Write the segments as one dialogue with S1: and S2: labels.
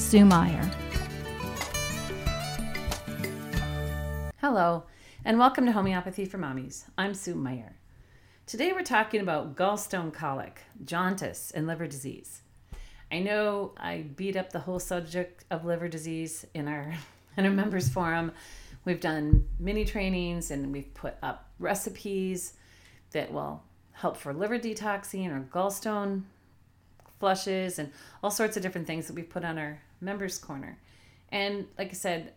S1: Sue Meyer.
S2: Hello, and welcome to Homeopathy for Mommies. I'm Sue Meyer. Today we're talking about gallstone colic, jaundice, and liver disease. I know I beat up the whole subject of liver disease in our in our members forum. We've done mini trainings and we've put up recipes that will help for liver detoxing or gallstone flushes and all sorts of different things that we've put on our members corner. And like I said,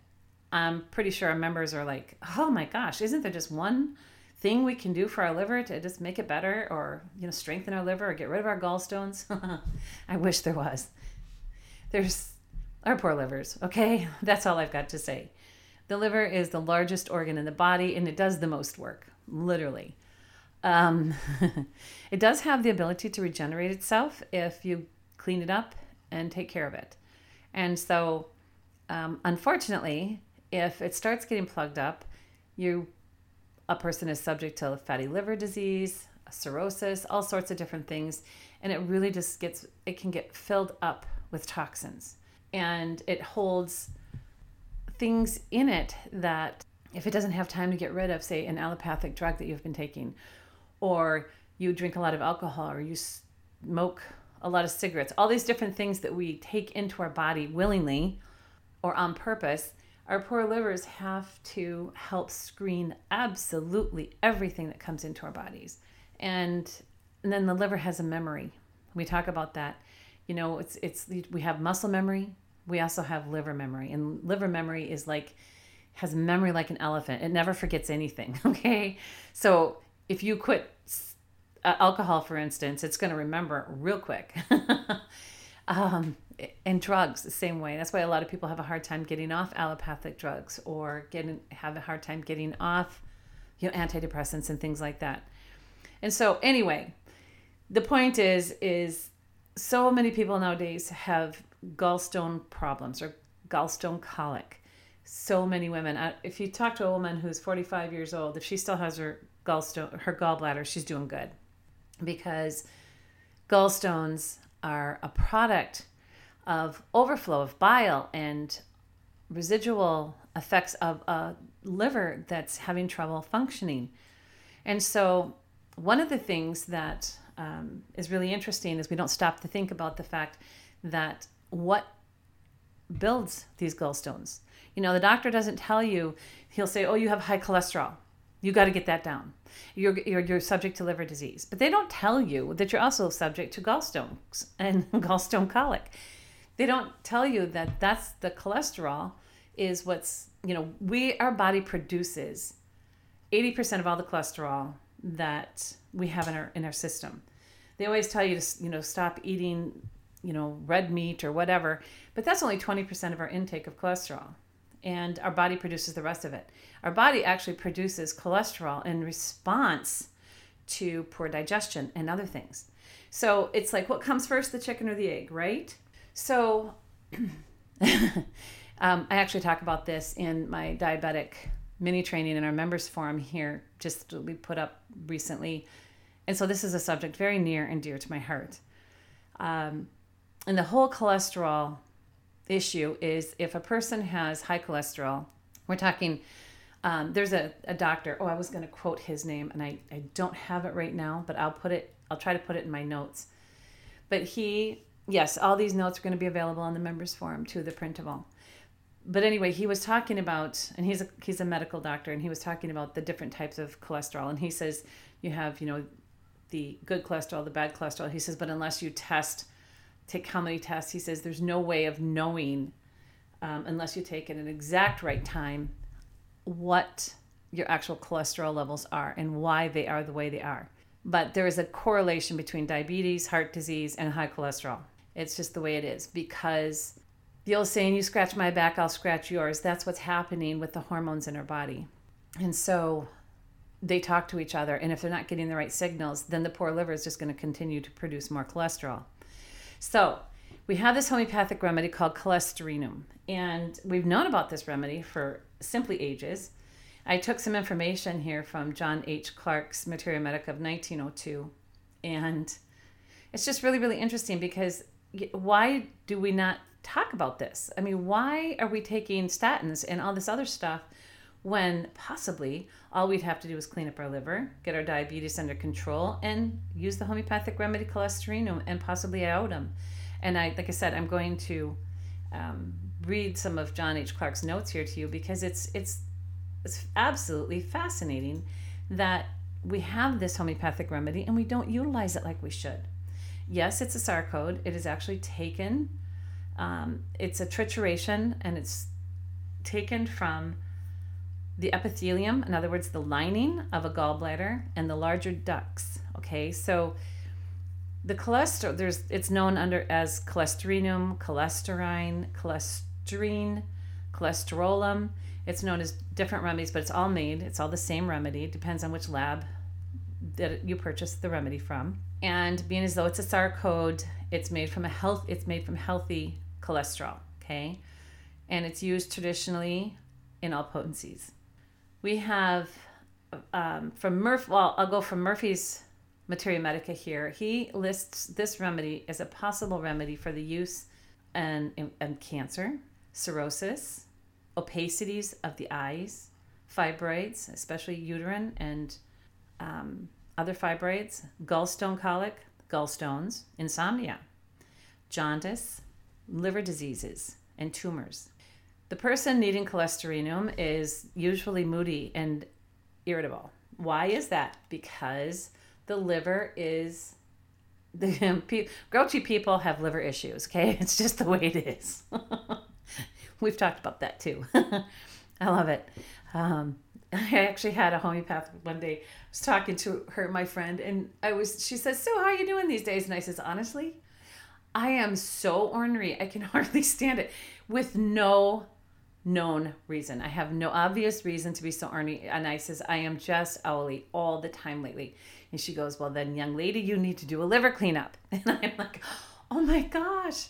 S2: I'm pretty sure our members are like, "Oh my gosh, isn't there just one thing we can do for our liver to just make it better or, you know, strengthen our liver or get rid of our gallstones?" I wish there was. There's our poor livers, okay? That's all I've got to say. The liver is the largest organ in the body and it does the most work, literally. Um, it does have the ability to regenerate itself if you clean it up and take care of it. And so, um, unfortunately, if it starts getting plugged up, you a person is subject to fatty liver disease, cirrhosis, all sorts of different things, and it really just gets it can get filled up with toxins, and it holds things in it that if it doesn't have time to get rid of, say, an allopathic drug that you've been taking, or you drink a lot of alcohol or you smoke a lot of cigarettes, all these different things that we take into our body willingly or on purpose, our poor livers have to help screen absolutely everything that comes into our bodies. And, and then the liver has a memory. We talk about that. You know, it's it's we have muscle memory, we also have liver memory. And liver memory is like has memory like an elephant. It never forgets anything, okay? So if you quit uh, alcohol, for instance, it's going to remember real quick. um, and drugs the same way. That's why a lot of people have a hard time getting off allopathic drugs or getting have a hard time getting off, you know, antidepressants and things like that. And so, anyway, the point is, is so many people nowadays have gallstone problems or gallstone colic. So many women. Uh, if you talk to a woman who's 45 years old, if she still has her gallstone her gallbladder she's doing good because gallstones are a product of overflow of bile and residual effects of a liver that's having trouble functioning. And so one of the things that um, is really interesting is we don't stop to think about the fact that what builds these gallstones. You know the doctor doesn't tell you he'll say oh you have high cholesterol you got to get that down. You're, you're, you're subject to liver disease. But they don't tell you that you're also subject to gallstones and gallstone colic. They don't tell you that that's the cholesterol is what's, you know, we, our body produces 80% of all the cholesterol that we have in our, in our system. They always tell you to, you know, stop eating, you know, red meat or whatever, but that's only 20% of our intake of cholesterol and our body produces the rest of it. Our body actually produces cholesterol in response to poor digestion and other things. So it's like what comes first, the chicken or the egg, right? So um, I actually talk about this in my diabetic mini training in our members forum here, just we put up recently. And so this is a subject very near and dear to my heart. Um, and the whole cholesterol issue is if a person has high cholesterol, we're talking, um, there's a, a doctor, oh, I was going to quote his name and I, I don't have it right now, but I'll put it, I'll try to put it in my notes. But he, yes, all these notes are going to be available on the members forum to the printable. But anyway, he was talking about, and he's a, he's a medical doctor, and he was talking about the different types of cholesterol. And he says you have, you know, the good cholesterol, the bad cholesterol. He says, but unless you test take how many tests. He says there's no way of knowing um, unless you take it at an exact right time what your actual cholesterol levels are and why they are the way they are. But there is a correlation between diabetes, heart disease, and high cholesterol. It's just the way it is because the old saying, you scratch my back, I'll scratch yours. That's what's happening with the hormones in our body. And so they talk to each other. And if they're not getting the right signals, then the poor liver is just going to continue to produce more cholesterol. So we have this homeopathic remedy called cholesterinum. And we've known about this remedy for simply ages. I took some information here from John H. Clarke's Materia Medica of 1902. And it's just really, really interesting because why do we not talk about this? I mean, why are we taking statins and all this other stuff when possibly all we'd have to do is clean up our liver, get our diabetes under control, and use the homeopathic remedy cholesterinum and possibly iodum? And I, like I said, I'm going to um, read some of John H. Clarke's notes here to you because it's it's it's absolutely fascinating that we have this homeopathic remedy and we don't utilize it like we should. Yes, it's a Sarcode. It is actually taken. Um, it's a trituration and it's taken from the epithelium, in other words, the lining of a gallbladder and the larger ducts. Okay, so the cholesterol there's it's known under as cholesterinum, cholesterine, cholesterine, cholesterolum. It's known as different remedies, but it's all made. It's all the same remedy. It depends on which lab that you purchase the remedy from. And being as though it's a Sarcode, it's made from a health. It's made from healthy cholesterol. Okay, and it's used traditionally in all potencies. We have um, from Murph. Well, I'll go from Murphy's Materia Medica here. He lists this remedy as a possible remedy for the use and, and cancer, cirrhosis, opacities of the eyes, fibroids, especially uterine and um, other fibroids, gallstone colic, gallstones, insomnia, jaundice, liver diseases, and tumors. The person needing cholesterinum is usually moody and irritable. Why is that? Because the liver is the grouchy people have liver issues. Okay, it's just the way it is. We've talked about that too. I love it. Um, I actually had a homeopath one day. I was talking to her, my friend, and I was. She says, "So how are you doing these days?" And I says, "Honestly, I am so ornery. I can hardly stand it, with no known reason. I have no obvious reason to be so ornery." And I says, "I am just owly all the time lately." And she goes, Well, then, young lady, you need to do a liver cleanup. And I'm like, Oh my gosh.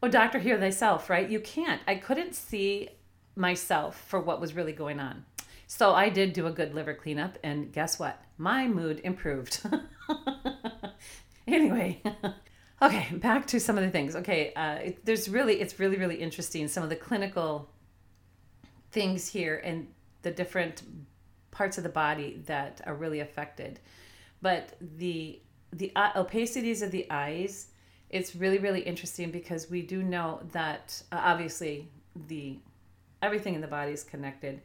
S2: Oh, doctor, hear thyself, right? You can't. I couldn't see myself for what was really going on. So I did do a good liver cleanup, and guess what? My mood improved. anyway, okay, back to some of the things. Okay, uh, it, there's really, it's really, really interesting some of the clinical things here and the different parts of the body that are really affected. But the the uh, opacities of the eyes it's really really interesting because we do know that uh, obviously the everything in the body is connected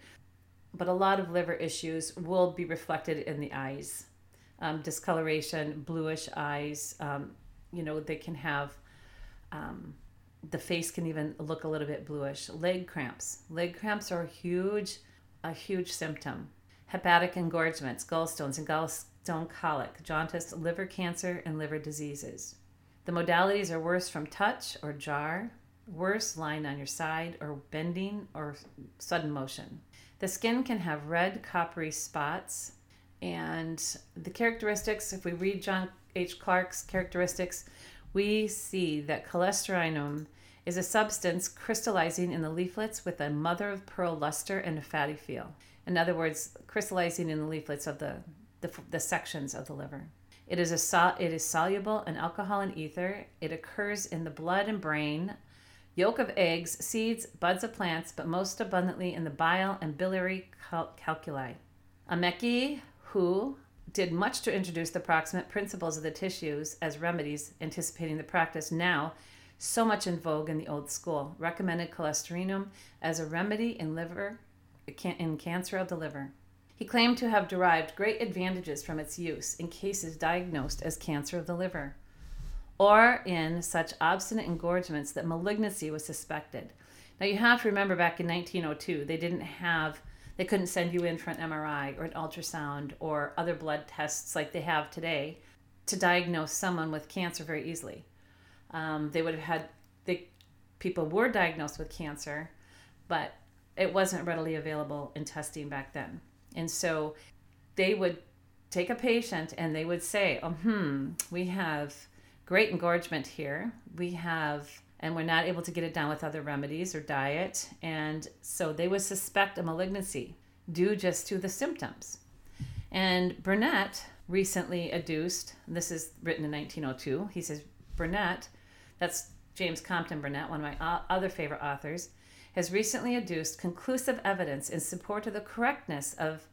S2: but a lot of liver issues will be reflected in the eyes. Um, discoloration bluish eyes um, you know they can have um, the face can even look a little bit bluish leg cramps leg cramps are a huge a huge symptom hepatic engorgements gallstones and gallstone colic, jaundice, liver cancer, and liver diseases. The modalities are worse from touch or jar, worse lying on your side or bending or sudden motion. The skin can have red, coppery spots, and the characteristics, if we read John H. Clarke's characteristics, we see that cholesterinum is a substance crystallizing in the leaflets with a mother of pearl luster and a fatty feel. In other words, crystallizing in the leaflets of the the, the sections of the liver. It is, a sol- it is soluble in alcohol and ether. It occurs in the blood and brain, yolk of eggs, seeds, buds of plants, but most abundantly in the bile and biliary cal- calculi. Ameke, who did much to introduce the proximate principles of the tissues as remedies, anticipating the practice now so much in vogue in the old school, recommended cholesterinum as a remedy in liver in cancer of the liver. He claimed to have derived great advantages from its use in cases diagnosed as cancer of the liver, or in such obstinate engorgements that malignancy was suspected. Now you have to remember back in 1902, they didn't have, they couldn't send you in for an MRI or an ultrasound or other blood tests like they have today to diagnose someone with cancer very easily. Um, they would have had, they people were diagnosed with cancer, but it wasn't readily available in testing back then. And so they would take a patient and they would say, oh, hmm, we have great engorgement here. We have, and we're not able to get it down with other remedies or diet. And so they would suspect a malignancy due just to the symptoms. And Burnett recently adduced, this is written in 1902, he says, Burnett, that's James Compton Burnett, one of my uh, other favorite authors, has recently adduced conclusive evidence in support of the correctness of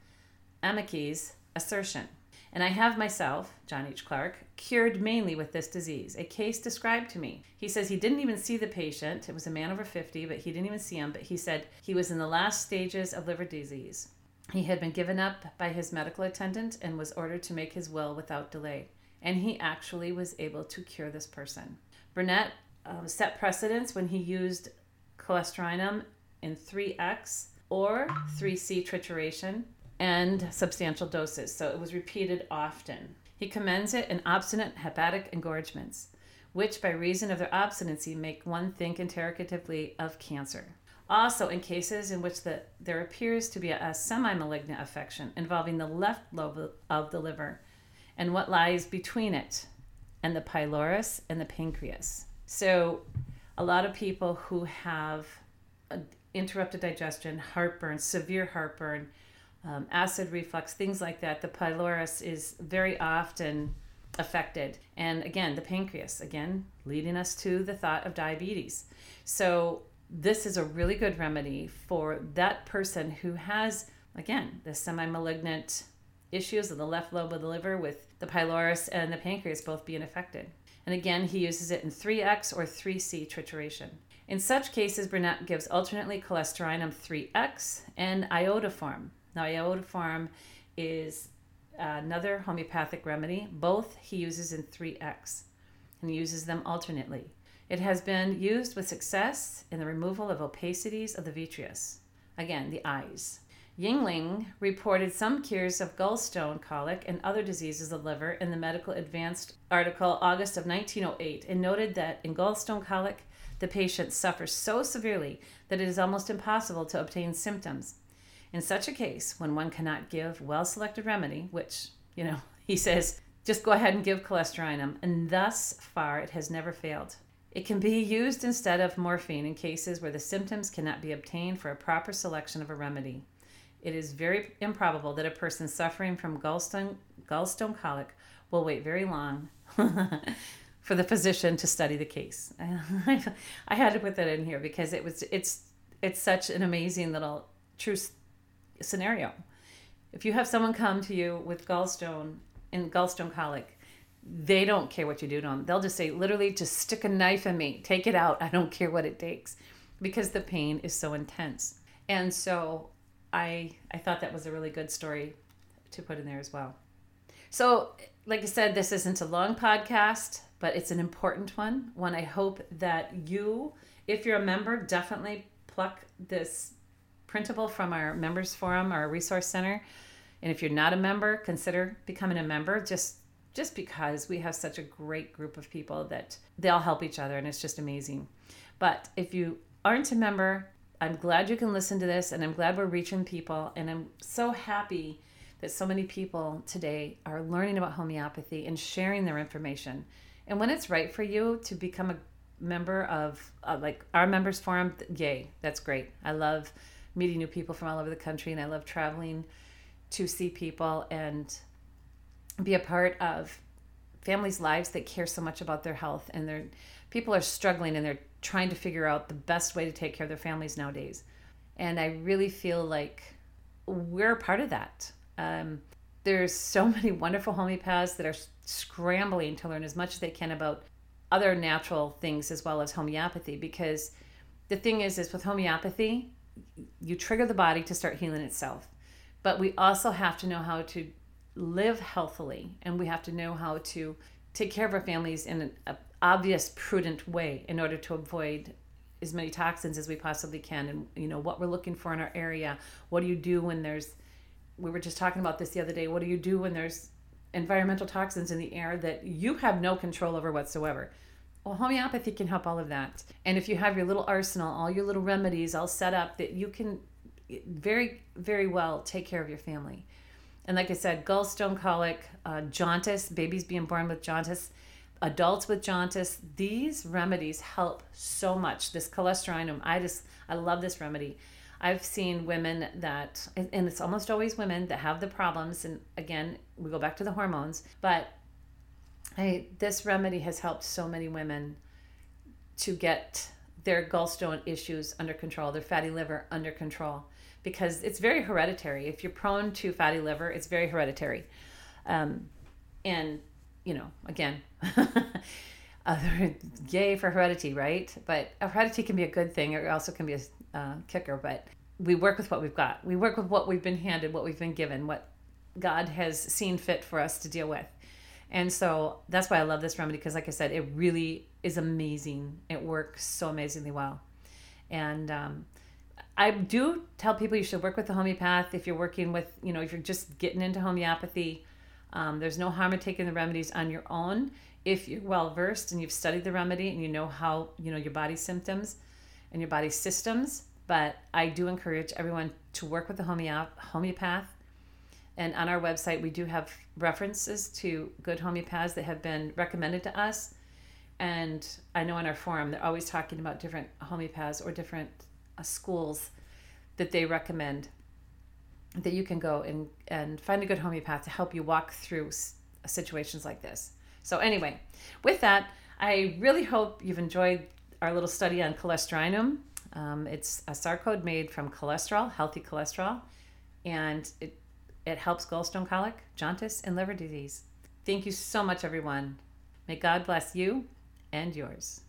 S2: Ameke's assertion. And I have myself, John H. Clarke, cured mainly with this disease. A case described to me. He says he didn't even see the patient. It was a man over 50, but he didn't even see him. But he said he was in the last stages of liver disease. He had been given up by his medical attendant and was ordered to make his will without delay. And he actually was able to cure this person. Burnett uh, set precedents when he used cholesterinum in 3x or 3C trituration and substantial doses, so it was repeated often. He commends it in obstinate hepatic engorgements, which by reason of their obstinacy make one think interrogatively of cancer. Also, in cases in which the, there appears to be a, a semi malignant affection involving the left lobe of the liver and what lies between it and the pylorus and the pancreas. So, a lot of people who have uh, interrupted digestion, heartburn, severe heartburn, um, acid reflux, things like that, the pylorus is very often affected. And again, the pancreas, again, leading us to the thought of diabetes. So, this is a really good remedy for that person who has, again, the semi malignant issues of the left lobe of the liver with the pylorus and the pancreas both being affected. And again, he uses it in 3X or 3C trituration. In such cases, Burnett gives alternately cholesterinum 3X and iodoform. Now, iodoform is another homeopathic remedy. Both he uses in 3X and uses them alternately. It has been used with success in the removal of opacities of the vitreous. Again, the eyes. Yingling reported some cures of gallstone colic and other diseases of the liver in the Medical Advance article August of 1908 and noted that in gallstone colic, the patient suffers so severely that it is almost impossible to obtain symptoms. In such a case, when one cannot give well selected remedy, which, you know, he says, just go ahead and give cholesterinum, and thus far it has never failed. It can be used instead of morphine in cases where the symptoms cannot be obtained for a proper selection of a remedy. It is very improbable that a person suffering from gallstone, gallstone colic will wait very long for the physician to study the case. I had to put that in here because it was it's it's such an amazing little true scenario. If you have someone come to you with gallstone and gallstone colic, they don't care what you do to them. They'll just say, literally, just stick a knife in me, take it out. I don't care what it takes, because the pain is so intense. And so, I I thought that was a really good story to put in there as well. So, like I said, this isn't a long podcast, but it's an important one. One I hope that you, if you're a member, definitely pluck this printable from our members forum, our resource center. And if you're not a member, consider becoming a member. Just just because we have such a great group of people that they all help each other and it's just amazing. But if you aren't a member, I'm glad you can listen to this and I'm glad we're reaching people and I'm so happy that so many people today are learning about homeopathy and sharing their information. And when it's right for you to become a member of uh, like our members forum, yay, that's great. I love meeting new people from all over the country and I love traveling to see people and be a part of families' lives that care so much about their health and their people are struggling and they're trying to figure out the best way to take care of their families nowadays. And I really feel like we're part of that. Um, there's so many wonderful homeopaths that are scrambling to learn as much as they can about other natural things as well as homeopathy because the thing is is with homeopathy you trigger the body to start healing itself. But we also have to know how to live healthily and we have to know how to take care of our families in an obvious prudent way in order to avoid as many toxins as we possibly can. And you know what we're looking for in our area what do you do when there's we were just talking about this the other day what do you do when there's environmental toxins in the air that you have no control over whatsoever Well, homeopathy can help all of that. And if you have your little arsenal, all your little remedies all set up, that you can very, very well take care of your family. And like I said, gallstone colic, uh, jaundice, babies being born with jaundice, adults with jaundice, these remedies help so much. This cholesterinum, I just, I love this remedy. I've seen women that, and it's almost always women that have the problems. And again, we go back to the hormones, but I, this remedy has helped so many women to get their gallstone issues under control, their fatty liver under control, because it's very hereditary. If you're prone to fatty liver, it's very hereditary. Um, and, you know, again, other yay for heredity, right? But heredity can be a good thing. It also can be a uh, kicker. But we work with what we've got. We work with what we've been handed, what we've been given, what God has seen fit for us to deal with. And so that's why I love this remedy because, like I said, it really is amazing. It works so amazingly well. And um, I do tell people you should work with the homeopath if you're working with, you know, if you're just getting into homeopathy. Um, there's no harm in taking the remedies on your own if you're well versed and you've studied the remedy and you know how, you know, your body symptoms and your body systems. But I do encourage everyone to work with the homeopath and on our website, we do have references to good homeopaths that have been recommended to us. And I know on our forum, they're always talking about different homeopaths or different uh, schools that they recommend that you can go and, and find a good homeopath to help you walk through situations like this. So, anyway, with that, I really hope you've enjoyed our little study on cholesterinum. Um, it's a sarcode made from cholesterol, healthy cholesterol, and it it helps gallstone colic, jaundice, and liver disease. Thank you so much, everyone. May God bless you and yours.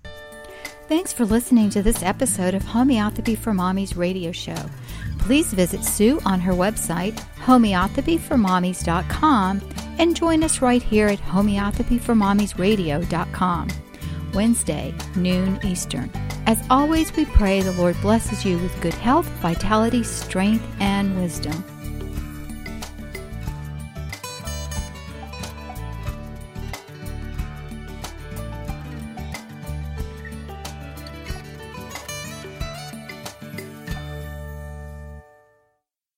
S1: Thanks for listening to this episode of Homeopathy for Mommies radio show. Please visit Sue on her website, homeopathyformommies.com, and join us right here at homeopathyformommiesradio.com, Wednesday, noon Eastern. As always, we pray the Lord blesses you with good health, vitality, strength, and wisdom.